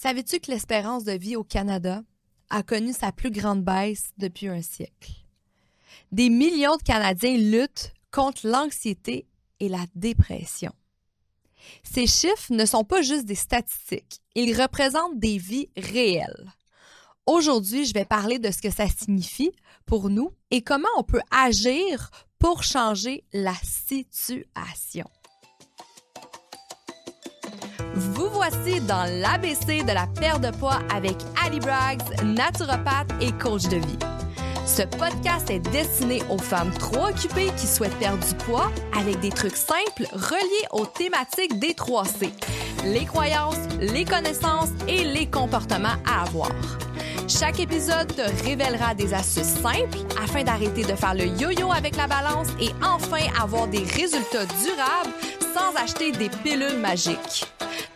Savais-tu que l'espérance de vie au Canada a connu sa plus grande baisse depuis un siècle? Des millions de Canadiens luttent contre l'anxiété et la dépression. Ces chiffres ne sont pas juste des statistiques, ils représentent des vies réelles. Aujourd'hui, je vais parler de ce que ça signifie pour nous et comment on peut agir pour changer la situation. Voici dans l'ABC de la perte de poids avec Ali Braggs, naturopathe et coach de vie. Ce podcast est destiné aux femmes trop occupées qui souhaitent perdre du poids avec des trucs simples reliés aux thématiques des 3C, les croyances, les connaissances et les comportements à avoir. Chaque épisode te révélera des astuces simples afin d'arrêter de faire le yo-yo avec la balance et enfin avoir des résultats durables sans acheter des pilules magiques.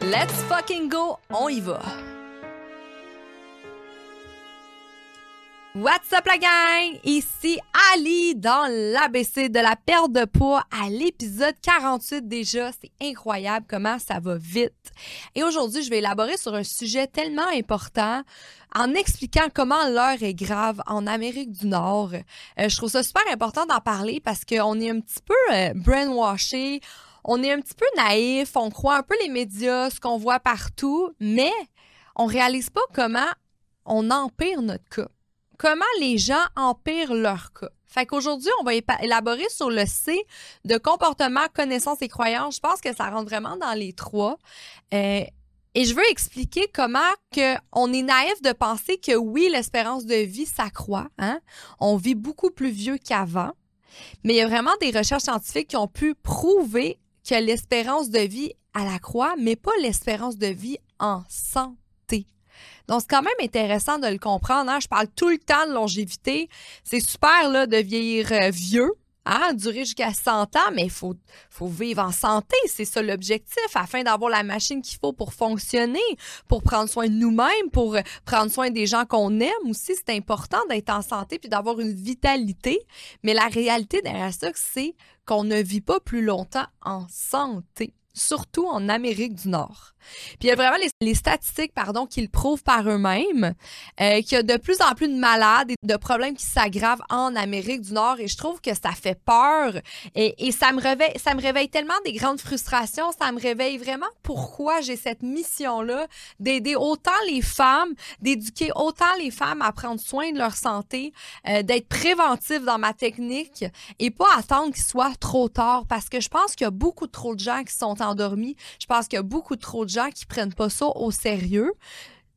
Let's fucking go, on y va! What's up la gang? Ici Ali dans l'ABC de la perte de poids à l'épisode 48 déjà. C'est incroyable comment ça va vite. Et aujourd'hui, je vais élaborer sur un sujet tellement important en expliquant comment l'heure est grave en Amérique du Nord. Euh, je trouve ça super important d'en parler parce qu'on est un petit peu euh, on est un petit peu naïf, on croit un peu les médias, ce qu'on voit partout, mais on réalise pas comment on empire notre cas. Comment les gens empirent leur cas. Fait qu'aujourd'hui, on va élaborer sur le C de comportement, connaissance et croyance. Je pense que ça rentre vraiment dans les trois. Euh, et je veux expliquer comment on est naïf de penser que oui, l'espérance de vie s'accroît. Hein? On vit beaucoup plus vieux qu'avant. Mais il y a vraiment des recherches scientifiques qui ont pu prouver que l'espérance de vie à la croix, mais pas l'espérance de vie en santé. Donc, c'est quand même intéressant de le comprendre. Hein. Je parle tout le temps de longévité. C'est super là, de vieillir euh, vieux, hein, durer jusqu'à 100 ans, mais il faut, faut vivre en santé. C'est ça l'objectif, afin d'avoir la machine qu'il faut pour fonctionner, pour prendre soin de nous-mêmes, pour euh, prendre soin des gens qu'on aime aussi. C'est important d'être en santé puis d'avoir une vitalité. Mais la réalité derrière ça, c'est qu'on ne vit pas plus longtemps en santé surtout en Amérique du Nord. Puis il y a vraiment les, statistiques pardon, qui le prouvent par eux-mêmes, euh, qu'il y a de plus en plus de malades et de problèmes qui s'aggravent en Amérique du Nord. Et je trouve que ça fait peur. Et, ça, me réveille, ça me réveille tellement des grandes frustrations, ça me réveille vraiment pourquoi j'ai cette mission-là d'aider autant les femmes, d'éduquer autant les femmes à prendre soin de leur santé, euh, d'être préventive dans ma technique et pas attendre qu'il soit trop tard. Parce que je pense qu'il y a beaucoup trop de gens qui sont Je pense qu'il y a beaucoup trop de gens qui prennent pas ça au sérieux.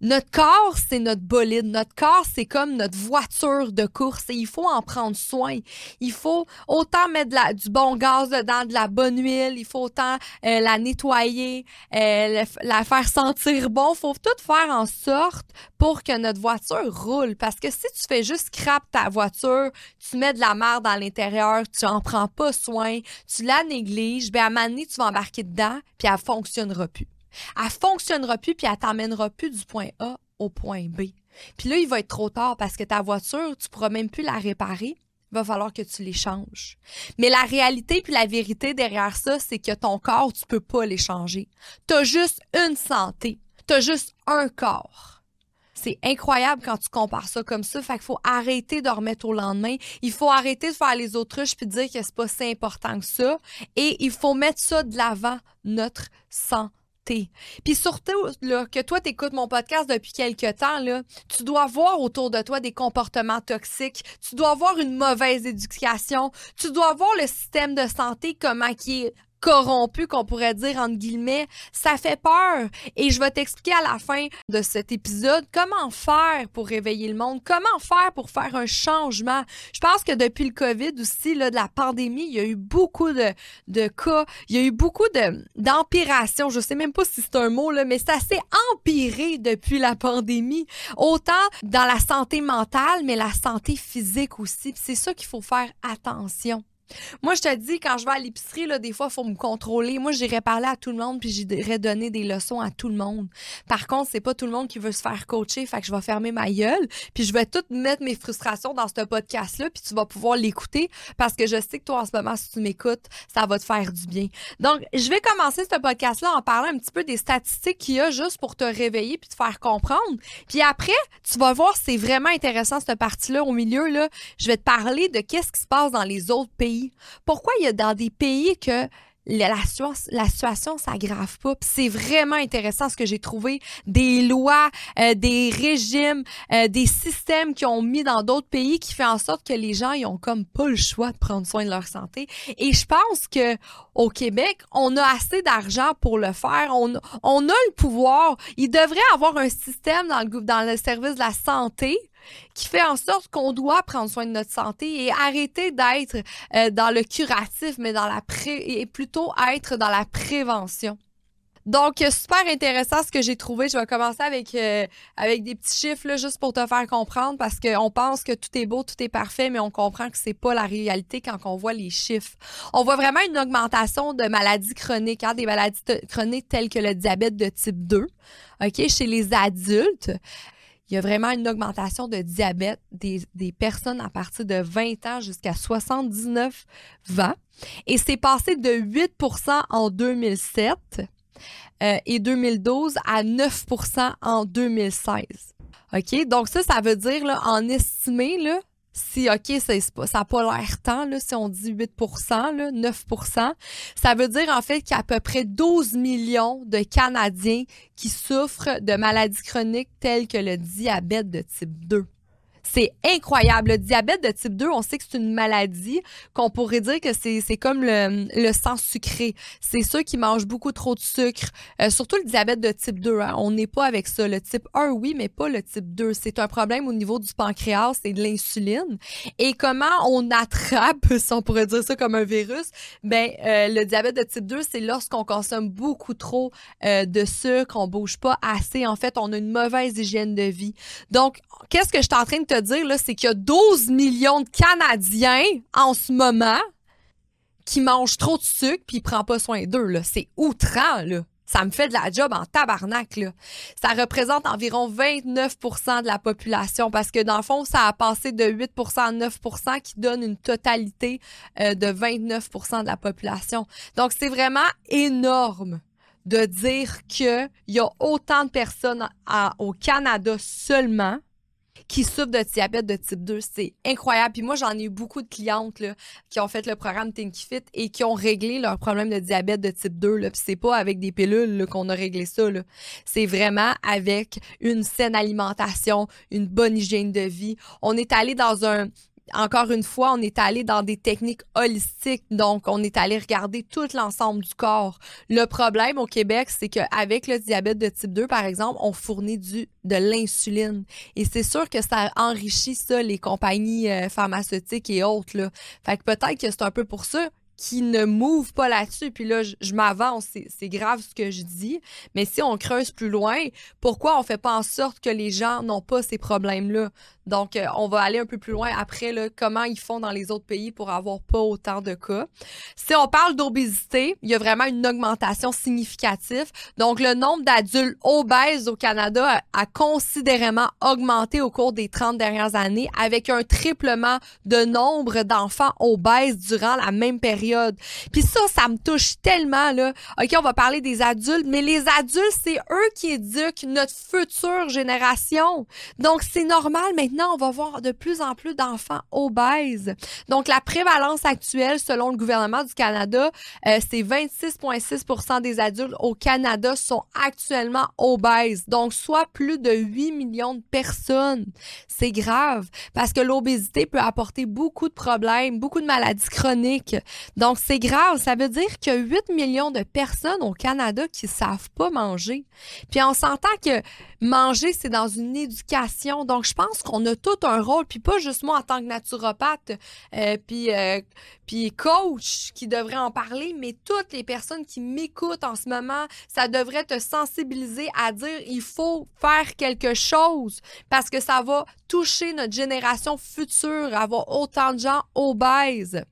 Notre corps, c'est notre bolide. Notre corps, c'est comme notre voiture de course et il faut en prendre soin. Il faut autant mettre du bon gaz dedans, de la bonne huile. Il faut autant euh, la nettoyer, euh, la faire sentir bon. Il faut tout faire en sorte pour que notre voiture roule. Parce que si tu fais juste crap ta voiture, tu mets de la merde à l'intérieur, tu en prends pas soin, tu la négliges, ben à un moment donné, tu vas embarquer dedans puis elle fonctionnera plus. Elle fonctionnera plus puis elle t'emmènera plus du point A au point B. Puis là, il va être trop tard parce que ta voiture, tu pourras même plus la réparer. Il va falloir que tu l'échanges. Mais la réalité puis la vérité derrière ça, c'est que ton corps, tu peux pas l'échanger. Tu as juste une santé. Tu as juste un corps. C'est incroyable quand tu compares ça comme ça. Fait qu'il faut arrêter de remettre au lendemain. Il faut arrêter de faire les autruches puis dire que c'est pas si important que ça. Et il faut mettre ça de l'avant, notre santé puis surtout, que toi, tu écoutes mon podcast depuis quelques temps, tu dois voir autour de toi des comportements toxiques, tu dois avoir une mauvaise éducation, tu dois voir le système de santé comment qui est corrompu, qu'on pourrait dire entre guillemets, ça fait peur. Et je vais t'expliquer à la fin de cet épisode comment faire pour réveiller le monde, comment faire pour faire un changement. Je pense que depuis le COVID aussi, là, de la pandémie, il y a eu beaucoup de, de cas, il y a eu beaucoup de d'empiration. Je sais même pas si c'est un mot, là, mais ça s'est empiré depuis la pandémie. Autant dans la santé mentale, mais la santé physique aussi. C'est ça qu'il faut faire attention. Moi, je te dis, quand je vais à l'épicerie, là, des fois, il faut me contrôler. Moi, j'irais parler à tout le monde, puis j'irais donner des leçons à tout le monde. Par contre, c'est pas tout le monde qui veut se faire coacher, fait que je vais fermer ma gueule, puis je vais tout mettre mes frustrations dans ce podcast-là, puis tu vas pouvoir l'écouter, parce que je sais que toi, en ce moment, si tu m'écoutes, ça va te faire du bien. Donc, je vais commencer ce podcast-là en parlant un petit peu des statistiques qu'il y a juste pour te réveiller puis te faire comprendre. Puis après, tu vas voir, c'est vraiment intéressant cette partie-là au milieu, là. Je vais te parler de qu'est-ce qui se passe dans les autres pays pourquoi il y a dans des pays que la, la, situation s'aggrave pas? C'est vraiment intéressant ce que j'ai trouvé. Des lois, euh, des régimes, euh, des systèmes qui ont mis dans d'autres pays qui fait en sorte que les gens ils ont comme pas le choix de prendre soin de leur santé. Et je pense que au Québec, on a assez d'argent pour le faire. On, on a le pouvoir. Il devrait avoir un système dans le service de la santé qui fait en sorte qu'on doit prendre soin de notre santé et arrêter d'être euh, dans le curatif, mais et plutôt être dans la prévention. Donc, super intéressant ce que j'ai trouvé. Je vais commencer avec, euh, des petits chiffres juste pour te faire comprendre parce qu'on pense que tout est beau, tout est parfait, mais on comprend que c'est pas la réalité quand on voit les chiffres. On voit vraiment une augmentation de maladies chroniques, hein, des maladies chroniques telles que le diabète de type 2, OK, chez les adultes il y a vraiment une augmentation de diabète des, des personnes à partir de 20 ans jusqu'à 79 ans. Et c'est passé de 8% en 2007 euh, et 2012 à 9% en 2016. OK? Donc ça, ça veut dire, là, en estimé, là, si, OK, ça n'a pas l'air tant, là, si on dit 8 là, 9% ça veut dire en fait qu'il y a à peu près 12 millions de Canadiens qui souffrent de maladies chroniques telles que le diabète de type 2. C'est incroyable. Le diabète de type 2, on sait que c'est une maladie qu'on pourrait dire que c'est comme le, le, sang sucré. C'est ceux qui mangent beaucoup trop de sucre. Euh, surtout le diabète de type 2. Hein. On n'est pas avec ça. Le type 1, oui, mais pas le type 2. C'est un problème au niveau du pancréas et de l'insuline. Et comment on attrape, si on pourrait dire ça comme un virus, ben euh, le diabète de type 2, c'est lorsqu'on consomme beaucoup trop euh, de sucre, on bouge pas assez. En fait, on a une mauvaise hygiène de vie. Donc, qu'est-ce que je suis en train de te dire, c'est qu'il y a 12 millions de Canadiens en ce moment qui mangent trop de sucre puis ils prennent pas soin d'eux. C'est outrant, là. Ça me fait de la job en tabarnak, là. Ça représente environ 29% de la population parce que dans le fond, ça a passé de 8% à 9% qui donne une totalité euh, de 29% de la population. Donc, c'est vraiment énorme de dire qu'il y a autant de personnes au Canada seulement qui souffrent de diabète de type 2. C'est incroyable. Puis moi, j'en ai eu beaucoup de clientes qui ont fait le programme Think Fit et qui ont réglé leur problème de diabète de type 2. Là. Puis c'est pas avec des pilules qu'on a réglé ça. C'est vraiment avec une saine alimentation, une bonne hygiène de vie. On est allé dans un encore une fois, on est allé dans des techniques holistiques. Donc, on est allé regarder tout l'ensemble du corps. Le problème au Québec, c'est qu'avec le diabète de type 2, par exemple, on fournit du, de l'insuline. Et c'est sûr que ça enrichit ça, les compagnies euh, pharmaceutiques et autres. Là. Fait que peut-être que c'est un peu pour ça qui ne move pas là-dessus. Puis là, je, m'avance, c'est grave ce que je dis. Mais si on creuse plus loin, pourquoi on fait pas en sorte que les gens n'ont pas ces problèmes-là? Donc, euh, on va aller un peu plus loin après, là, comment ils font dans les autres pays pour avoir pas autant de cas. Si on parle d'obésité, il y a vraiment une augmentation significative. Donc, le nombre d'adultes obèses au Canada a, considérément augmenté au cours des 30 dernières années avec un triplement de nombre d'enfants obèses durant la même période. Puis ça, ça me touche tellement, là. OK, on va parler des adultes, mais les adultes, c'est eux qui éduquent notre future génération. Donc, c'est normal maintenant maintenant, on va voir de plus en plus d'enfants obèses. Donc, la prévalence actuelle, selon le gouvernement du Canada, euh, c'est 26,6% des adultes au Canada sont actuellement obèses. Donc, soit plus de 8 millions de personnes. C'est grave parce que l'obésité peut apporter beaucoup de problèmes, beaucoup de maladies chroniques. Donc, c'est grave. Ça veut dire qu'il y a 8 millions de personnes au Canada qui savent pas manger. Puis, on s'entend que manger, c'est dans une éducation. Donc, je pense qu'on a tout un rôle, puis pas juste moi en tant que naturopathe, euh, puis, euh, puis coach qui devrait en parler, mais toutes les personnes qui m'écoutent en ce moment, ça devrait te sensibiliser à dire il faut faire quelque chose parce que ça va toucher notre génération future, avoir autant de gens obèses.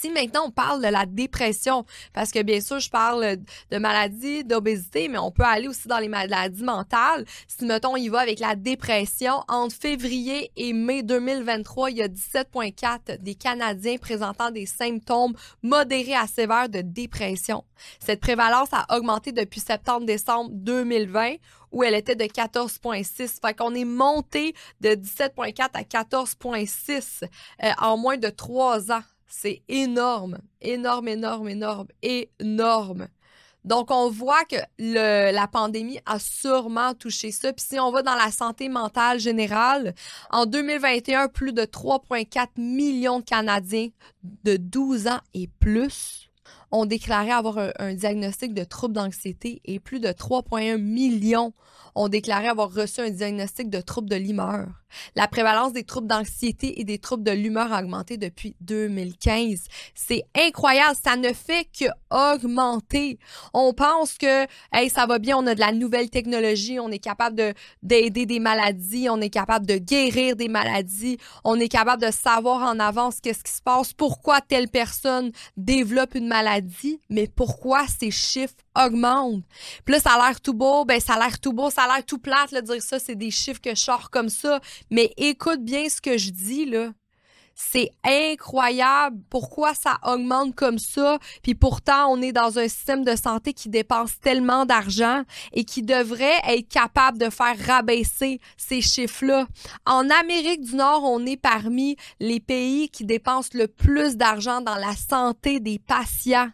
Si maintenant on parle de la dépression, parce que bien sûr je parle de maladies, d'obésité, mais on peut aller aussi dans les maladies mentales. Si mettons il va avec la dépression, entre février et mai 2023, il y a 17,4 des Canadiens présentant des symptômes modérés à sévères de dépression. Cette prévalence a augmenté depuis septembre-décembre 2020 où elle était de 14,6. Fait qu'on est monté de 17,4 à 14,6 euh, en moins de trois ans. C'est énorme, énorme, énorme, énorme, énorme. Donc, on voit que la pandémie a sûrement touché ça. Puis si on va dans la santé mentale générale, en 2021, plus de 3,4 millions de Canadiens de 12 ans et plus ont déclaré avoir un, un diagnostic de trouble d'anxiété et plus de 3,1 millions ont déclaré avoir reçu un diagnostic de trouble de l'humeur. La prévalence des troubles d'anxiété et des troubles de l'humeur a augmenté depuis 2015. C'est incroyable, ça ne fait que augmenter. On pense que hey, ça va bien, on a de la nouvelle technologie, on est capable de d'aider des maladies, on est capable de guérir des maladies, on est capable de savoir en avance qu'est-ce qui se passe, pourquoi telle personne développe une maladie, mais pourquoi ces chiffres augmentent. Puis là, ça a l'air tout beau, ben ça a l'air tout beau, ça a l'air tout plate, de dire ça, c'est des chiffres que je sors comme ça, mais écoute bien ce que je dis, là. C'est incroyable pourquoi ça augmente comme ça. Puis pourtant, on est dans un système de santé qui dépense tellement d'argent et qui devrait être capable de faire rabaisser ces chiffres-là. En Amérique du Nord, on est parmi les pays qui dépensent le plus d'argent dans la santé des patients.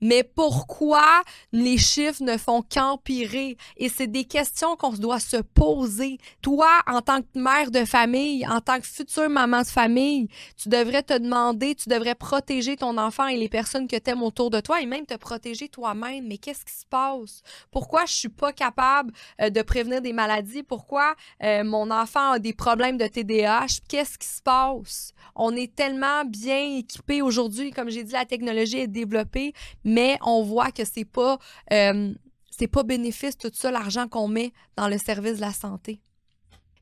Mais pourquoi les chiffres ne font qu'empirer? Et c'est des questions qu'on doit se poser. Toi, en tant que mère de famille, en tant que future maman de famille, tu devrais te demander, tu devrais protéger ton enfant et les personnes que tu aimes autour de toi et même te protéger toi-même. Mais qu'est-ce qui se passe? Pourquoi je suis pas capable euh, de prévenir des maladies? Pourquoi euh, mon enfant a des problèmes de TDAH? Qu'est-ce qui se passe? On est tellement bien équipé aujourd'hui. Comme j'ai dit, la technologie est développée mais on voit que c'est pas euh, pas bénéfice tout ça l'argent qu'on met dans le service de la santé.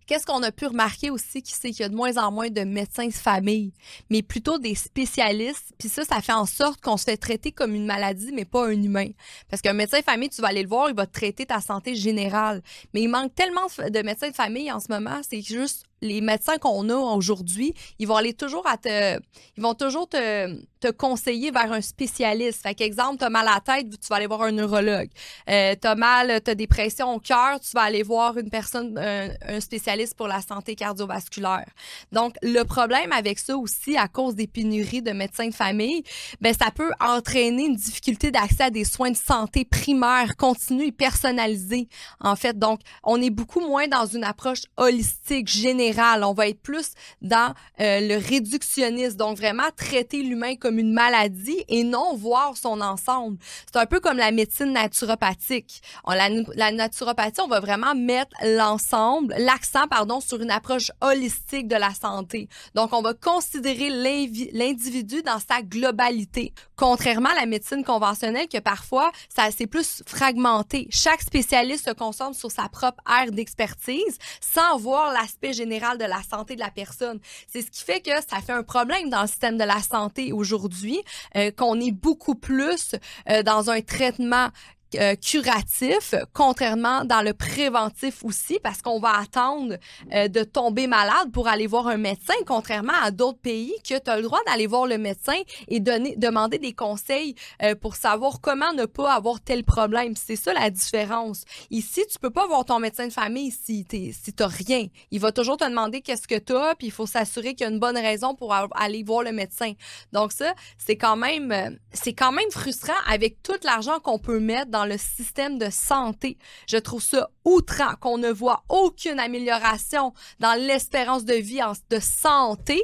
Qu'est-ce qu'on a pu remarquer aussi, c'est qu'il y a de moins en moins de médecins de famille, mais plutôt des spécialistes. Puis ça, ça fait en sorte qu'on se fait traiter comme une maladie, mais pas un humain. Parce qu'un médecin de famille, tu vas aller le voir, il va te traiter ta santé générale. Mais il manque tellement de médecins de famille en ce moment, c'est juste les médecins qu'on a aujourd'hui, ils vont aller toujours à te, ils vont toujours te, te conseiller vers un spécialiste. Fait qu'exemple, t'as mal à la tête, tu vas aller voir un neurologue. Euh, t'as mal, t'as des au cœur, tu vas aller voir une personne, un, spécialiste pour la santé cardiovasculaire. Donc, le problème avec ça aussi, à cause des pénuries de médecins de famille, ben, ça peut entraîner une difficulté d'accès à des soins de santé primaires, continus et personnalisés, en fait. Donc, on est beaucoup moins dans une approche holistique, générale on va être plus dans euh, le réductionnisme, donc vraiment traiter l'humain comme une maladie et non voir son ensemble. C'est un peu comme la médecine naturopathique. la, naturopathie, on va vraiment mettre l'ensemble, l'accent, pardon, sur une approche holistique de la santé. Donc, on va considérer l'individu dans sa globalité, contrairement à la médecine conventionnelle que parfois, ça c'est plus fragmenté. Chaque spécialiste se concentre sur sa propre aire d'expertise sans voir l'aspect général de la santé de la personne. C'est ce qui fait que ça fait un problème dans le système de la santé aujourd'hui, euh, qu'on est beaucoup plus euh, dans un traitement euh, curatif, contrairement dans le préventif aussi, parce qu'on va attendre euh, de tomber malade pour aller voir un médecin, contrairement à d'autres pays que tu as le droit d'aller voir le médecin et donner, demander des conseils euh, pour savoir comment ne pas avoir tel problème. C'est ça la différence. Ici, tu peux pas voir ton médecin de famille si tu si rien. Il va toujours te demander qu'est-ce que tu as, puis il faut s'assurer qu'il y a une bonne raison pour aller voir le médecin. Donc ça, c'est quand même c'est quand même frustrant avec tout l'argent qu'on peut mettre dans dans le système de santé. Je trouve ça outrant qu'on ne voit aucune amélioration dans l'espérance de vie de santé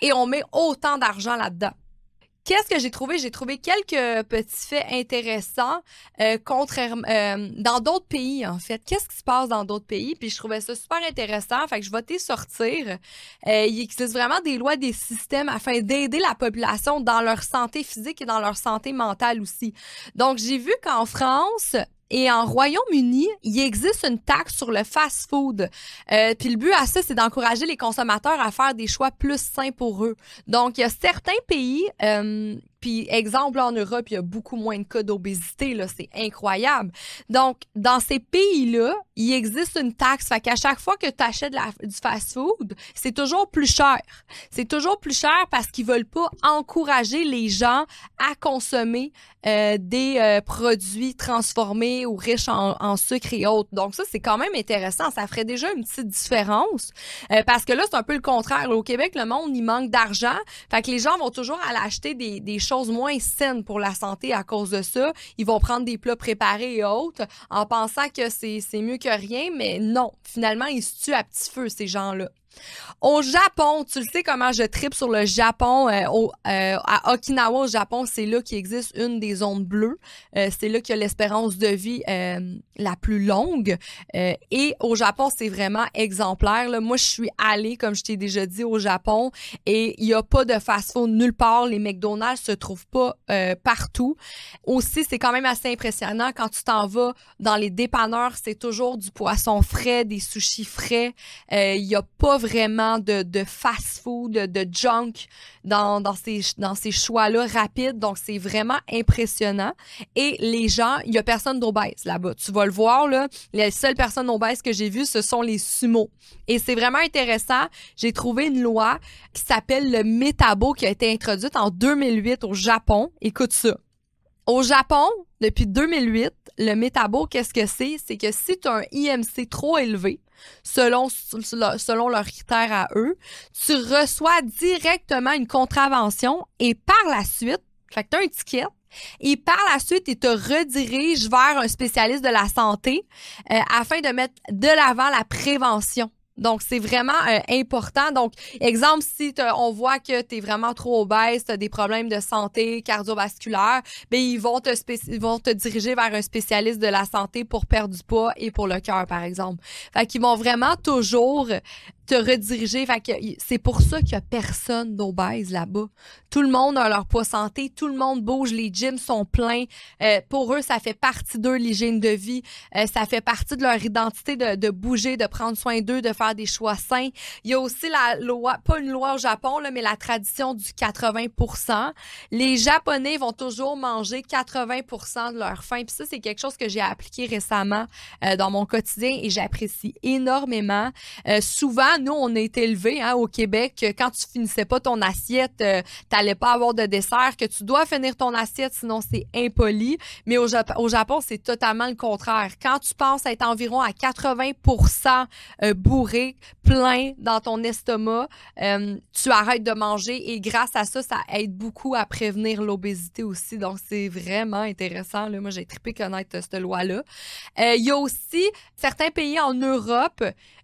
et on met autant d'argent là-dedans. Qu'est-ce que j'ai trouvé? J'ai trouvé quelques petits faits intéressants euh, euh, dans d'autres pays, en fait. Qu'est-ce qui se passe dans d'autres pays? Puis je trouvais ça super intéressant. Fait que je vais t'y sortir. Euh, il existe vraiment des lois, des systèmes afin d'aider la population dans leur santé physique et dans leur santé mentale aussi. Donc, j'ai vu qu'en France, Et en Royaume-Uni, il existe une taxe sur le fast-food. Euh, puis le but à ça, c'est d'encourager les consommateurs à faire des choix plus sains pour eux. Donc, il y a certains pays euh, puis, exemple, en Europe, il y a beaucoup moins de cas d'obésité, c'est incroyable. Donc, dans ces pays-là, il existe une taxe. Fait qu'à chaque fois que tu achètes du fast-food, c'est toujours plus cher. C'est toujours plus cher parce qu'ils veulent pas encourager les gens à consommer euh, des euh, produits transformés ou riches en, sucre et autres. Donc ça, c'est quand même intéressant. Ça ferait déjà une petite différence euh, parce que là, c'est un peu le contraire. Au Québec, le monde, il manque d'argent. Fait que les gens vont toujours aller acheter des, des choses moins saines pour la santé à cause de ça. Ils vont prendre des plats préparés et autres en pensant que c'est mieux que rien, mais non. Finalement, ils se tuent à petit feu, ces gens-là. Au Japon, tu le sais comment je tripe sur le Japon. Euh, au, euh, à Okinawa, au Japon, c'est là qu'il existe une des zones bleues. Euh, c'est là qu'il y a l'espérance de vie la plus longue. et au Japon, c'est vraiment exemplaire. Là. Moi, je suis allée, comme je t'ai déjà dit, au Japon et il n'y a pas de fast-food nulle part. Les McDonald's se trouvent pas partout. Aussi, c'est quand même assez impressionnant quand tu t'en vas dans les dépanneurs. C'est toujours du poisson frais, des sushis frais. Il n'y a pas vraiment de, de fast-food, de, junk dans, dans ces, dans ces choix-là rapides. Donc, c'est vraiment impressionnant. Et les gens, il y a personne d'obèse là-bas. Tu vas le voir, là. Les seules personnes obèses que j'ai vues, ce sont les sumos. Et c'est vraiment intéressant. J'ai trouvé une loi qui s'appelle le Métabo qui a été introduite en 2008 au Japon. Écoute ça. Au Japon, depuis 2008, le métabo, qu'est-ce que c'est? C'est que si tu as un IMC trop élevé, selon, selon leurs critères à eux, tu reçois directement une contravention et par la suite, fait que tu as un ticket, et par la suite, il te redirige vers un spécialiste de la santé euh, afin de mettre de l'avant la prévention. Donc, c'est vraiment euh, important. Donc, exemple, si on voit que tu es vraiment trop obèse, tu as des problèmes de santé cardiovasculaire, ben ils vont te ils vont te diriger vers un spécialiste de la santé pour perdre du poids et pour le cœur, par exemple. Fait qu'ils vont vraiment toujours te rediriger. Fait que c'est pour ça qu'il y a personne d'obèse là-bas. Tout le monde a leur poids santé, tout le monde bouge, les gyms sont pleins. Euh, pour eux, ça fait partie d'eux, l'hygiène de vie. Euh, ça fait partie de leur identité de, de bouger, de prendre soin d'eux, de faire des choix sains. Il y a aussi la loi, pas une loi au Japon, là, mais la tradition du 80 Les Japonais vont toujours manger 80 de leur faim. Puis ça, c'est quelque chose que j'ai appliqué récemment euh, dans mon quotidien et j'apprécie énormément. souvent, nous, on est élevés hein, au Québec quand tu finissais pas ton assiette, tu euh, t'allais pas avoir de dessert, que tu dois finir ton assiette, sinon c'est impoli. Mais au, Japon, c'est totalement le contraire. Quand tu penses être environ à 80% euh, bourré, plein dans ton estomac, euh, tu arrêtes de manger et grâce à ça, ça aide beaucoup à prévenir l'obésité aussi. Donc, c'est vraiment intéressant. Moi, j'ai trippé connaître cette loi-là. Il y a aussi certains pays en Europe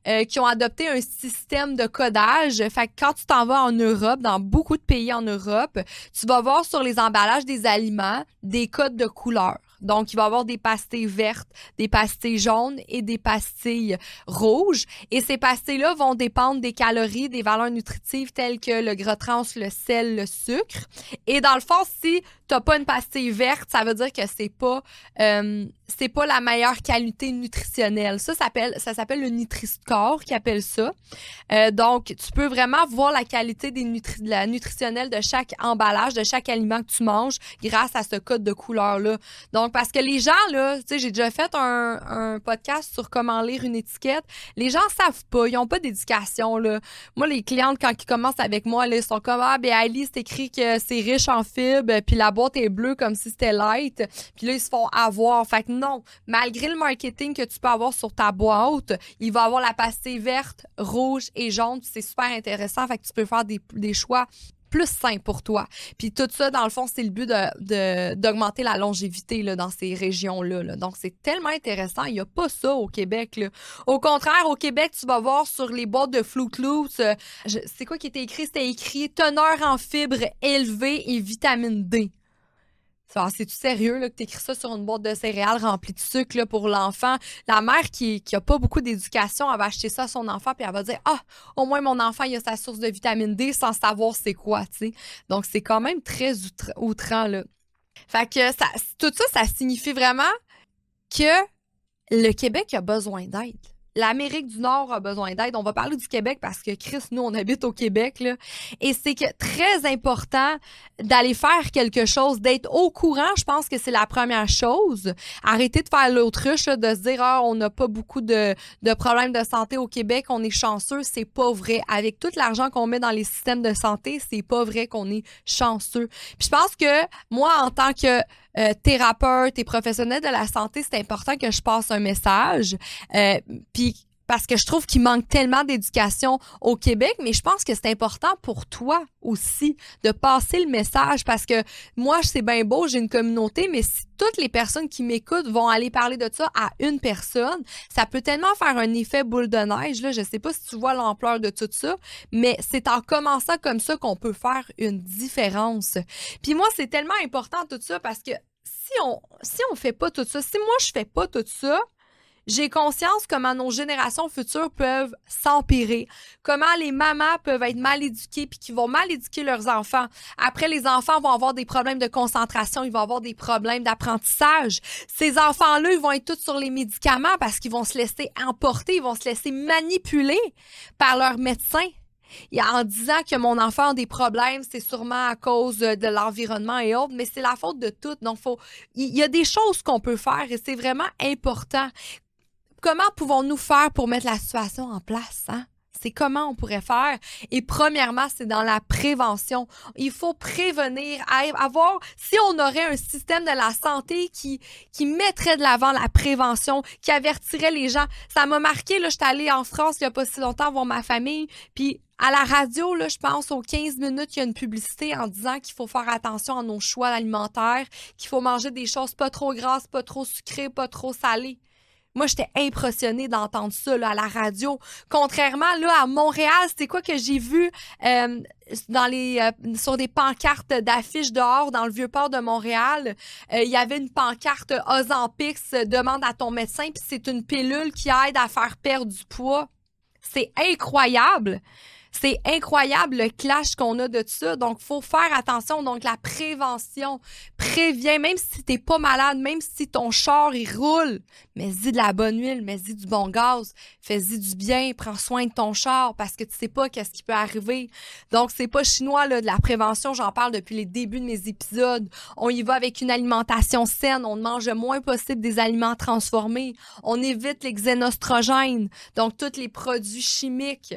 euh, qui ont adopté un système de codage. Fait que quand tu t'en vas en Europe, dans beaucoup de pays en Europe, tu vas voir sur les emballages des aliments des codes de couleur. Donc, il va y avoir des pastilles vertes, des pastilles jaunes et des pastilles rouges. Et ces pastilles-là vont dépendre des calories, des valeurs nutritives telles que le gras trans, le sel, le sucre. Et dans le fond, si t'as pas une pastille verte, ça veut dire que c'est pas euh, pas la meilleure qualité nutritionnelle. Ça s'appelle ça s'appelle le Nutri-Score qui appelle ça. Euh, donc tu peux vraiment voir la qualité nutritionnelle de chaque emballage, de chaque aliment que tu manges grâce à ce code de couleur là. Parce que les gens là, tu sais j'ai déjà fait un, podcast sur comment lire une étiquette. Les gens savent pas, ils ont pas d'éducation là. Moi les clientes quand ils commencent avec moi là, ils sont comme ah ben Ali c'est que c'est riche en fibres puis la boîte est bleue comme si c'était light. Puis là ils se font avoir. Fait que non, malgré le marketing que tu peux avoir sur ta boîte, il va avoir la pastille verte, rouge et jaune. C'est super intéressant. Fait que tu peux faire des choix plus sains pour toi. Puis tout ça, dans le fond, c'est le but d'augmenter la longévité dans ces régions-là. Donc, c'est tellement intéressant. Il n'y a pas ça au Québec. Au contraire, au Québec, tu vas voir sur les boîtes de Flou euh, c'est quoi qui était écrit? C'était écrit teneur en fibres élevée et vitamine D. C'est-tu sérieux là, que tu écris ça sur une boîte de céréales remplie de sucre pour l'enfant? La mère qui, qui a pas beaucoup d'éducation, elle va acheter ça à son enfant puis elle va dire Ah, au moins mon enfant, il a sa source de vitamine D sans savoir c'est quoi. Donc, c'est quand même très outrant, là. Fait que tout ça, ça signifie vraiment que le Québec a besoin d'aide l'Amérique du Nord a besoin d'aide. On va parler du Québec parce que Chris, nous, on habite au Québec, là. Et c'est que très important d'aller faire quelque chose, d'être au courant. Je pense que c'est la première chose. Arrêter de faire l'autruche, de se dire, ah, on n'a pas beaucoup de, de problèmes de santé au Québec, on est chanceux. C'est pas vrai. Avec tout l'argent qu'on met dans les systèmes de santé, c'est pas vrai qu'on est chanceux. Puis je pense que moi, en tant que euh, thérapeute et professionnel de la santé, c'est important que je passe un message. Euh, puis parce que je trouve qu'il manque tellement d'éducation au Québec, mais je pense que c'est important pour toi aussi de passer le message parce que moi, c'est bien beau, j'ai une communauté, mais si toutes les personnes qui m'écoutent vont aller parler de ça à une personne, ça peut tellement faire un effet boule de neige. Là, je sais pas si tu vois l'ampleur de tout ça, mais c'est en commençant comme ça qu'on peut faire une différence. Puis moi, c'est tellement important tout ça parce que si on si on fait pas tout ça, si moi je fais pas tout ça, j'ai conscience comment nos générations futures peuvent s'empirer, comment les mamans peuvent être mal éduquées puis qui vont mal éduquer leurs enfants. Après, les enfants vont avoir des problèmes de concentration, ils vont avoir des problèmes d'apprentissage. Ces enfants-là, ils vont être tous sur les médicaments parce qu'ils vont se laisser emporter, ils vont se laisser manipuler par leurs médecins. En disant que mon enfant a des problèmes, c'est sûrement à cause de l'environnement et autres, mais c'est la faute de tout. Donc, il y a des choses qu'on peut faire et c'est vraiment important comment pouvons-nous faire pour mettre la situation en place? Hein? C'est comment on pourrait faire? Et premièrement, c'est dans la prévention. Il faut prévenir, avoir, si on aurait un système de la santé qui, qui mettrait de l'avant la prévention, qui avertirait les gens. Ça m'a marqué, là, j'étais allée en France il y a pas si longtemps voir ma famille, puis à la radio, là, je pense, aux 15 minutes, il y a une publicité en disant qu'il faut faire attention à nos choix alimentaires, qu'il faut manger des choses pas trop grasses, pas trop sucrées, pas trop salées. Moi, j'étais impressionnée d'entendre ça à la radio. Contrairement là à Montréal, c'était quoi que j'ai vu euh, dans les euh, sur des pancartes d'affiches dehors dans le vieux port de Montréal. Euh, il y avait une pancarte Ozempix demande à ton médecin puis c'est une pilule qui aide à faire perdre du poids. C'est incroyable. C'est incroyable le clash qu'on a de ça. Donc, faut faire attention. Donc, la prévention prévient, même si t'es pas malade, même si ton char, il roule, mets-y de la bonne huile, mets-y du bon gaz, fais-y du bien, prends soin de ton char parce que tu sais pas qu'est-ce qui peut arriver. Donc, c'est pas chinois, là, de la prévention. J'en parle depuis les débuts de mes épisodes. On y va avec une alimentation saine. On mange le moins possible des aliments transformés. On évite les xénostrogènes. Donc, tous les produits chimiques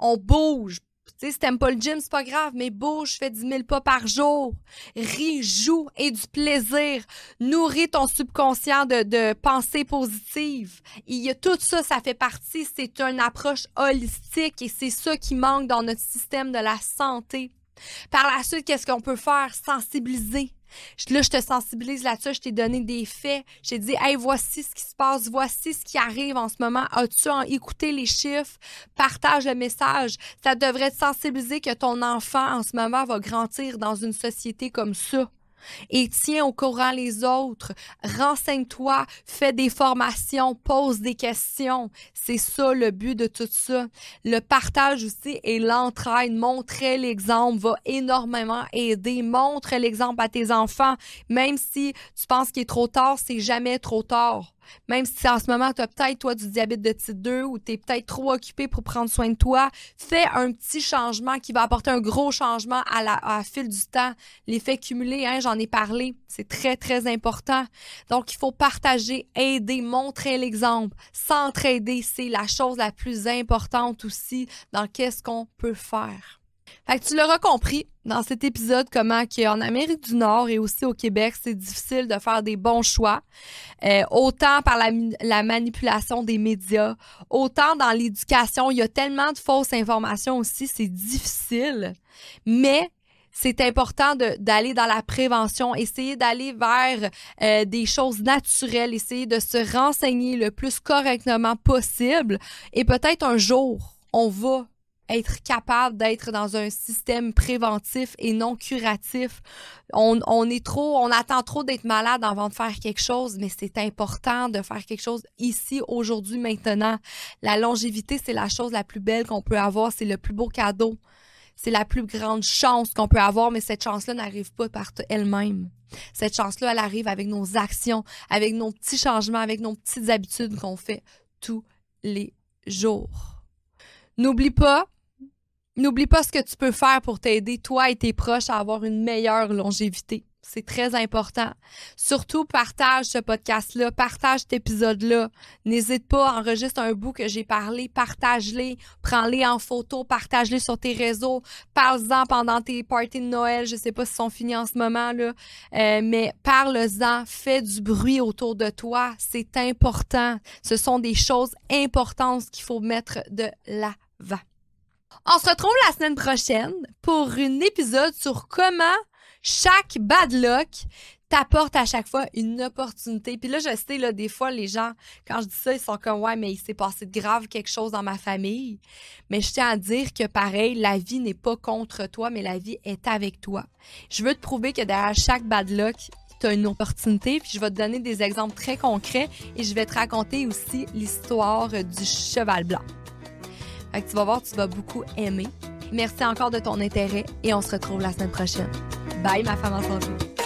on bouge. Tu sais, si t'aimes pas le gym, c'est pas grave, mais bouge, fais 10 000 pas par jour. Ris, joue et du plaisir. Nourris ton subconscient de, de pensées positives. Il y a tout ça, ça fait partie. C'est une approche holistique et c'est ça qui manque dans notre système de la santé. Par la suite, qu'est-ce qu'on peut faire? Sensibiliser. Là, je te sensibilise là-dessus, je t'ai donné des faits. J'ai dit, hey, voici ce qui se passe, voici ce qui arrive en ce moment. As-tu écouté les chiffres? Partage le message. Ça devrait te sensibiliser que ton enfant, en ce moment, va grandir dans une société comme ça et tiens au courant les autres. Renseigne-toi, fais des formations, pose des questions. C'est ça le but de tout ça. Le partage aussi et l'entraide. Montrer l'exemple va énormément aider. Montre l'exemple à tes enfants. Même si tu penses qu'il est trop tard, c'est jamais trop tard. Même si en ce moment, tu as peut-être, toi, du diabète de type 2 ou tu es peut-être trop occupé pour prendre soin de toi, fais un petit changement qui va apporter un gros changement à la, à fil du temps. L'effet cumulé, hein, j'en ai parlé, c'est très, très important. Donc, il faut partager, aider, montrer l'exemple. S'entraider, c'est la chose la plus importante aussi dans qu'est-ce qu'on peut faire. Tu l'auras compris dans cet épisode comment qu'en Amérique du Nord et aussi au Québec, c'est difficile de faire des bons choix, euh, autant par la, la, manipulation des médias, autant dans l'éducation. Il y a tellement de fausses informations aussi, c'est difficile. Mais c'est important d'aller dans la prévention, essayer d'aller vers euh, des choses naturelles, essayer de se renseigner le plus correctement possible. Et peut-être un jour, on va être capable d'être dans un système préventif et non curatif. On, on est trop, on attend trop d'être malade avant de faire quelque chose, mais c'est important de faire quelque chose ici, aujourd'hui, maintenant. La longévité, c'est la chose la plus belle qu'on peut avoir, c'est le plus beau cadeau C'est la plus grande chance qu'on peut avoir, mais cette chance-là n'arrive pas par elle-même. Cette chance-là, elle arrive avec nos actions, avec nos petits changements, avec nos petites habitudes qu'on fait tous les jours. N'oublie pas, n'oublie pas ce que tu peux faire pour t'aider, toi et tes proches, à avoir une meilleure longévité. C'est très important. Surtout, partage ce podcast-là, partage cet épisode-là. N'hésite pas, enregistre un bout que j'ai parlé, partage-les, prends-les en photo, partage-les sur tes réseaux, parle-en pendant tes parties de Noël. Je sais pas si sont finis en ce moment, là, euh, mais parle-en, fais du bruit autour de toi. C'est important. Ce sont des choses importantes qu'il faut mettre de l'avant. On se retrouve la semaine prochaine pour un épisode sur comment chaque bad luck t'apporte à chaque fois une opportunité. Puis là, je sais, là, des fois, les gens, quand je dis ça, ils sont comme, ouais, mais il s'est passé de grave quelque chose dans ma famille. Mais je tiens à dire que, pareil, la vie n'est pas contre toi, mais la vie est avec toi. Je veux te prouver que derrière chaque bad luck, tu as une opportunité, puis je vais te donner des exemples très concrets et je vais te raconter aussi l'histoire du cheval blanc. Fait que tu vas voir, tu vas beaucoup aimer. Merci encore de ton intérêt et on se retrouve la semaine prochaine. Bye ma femme en santé.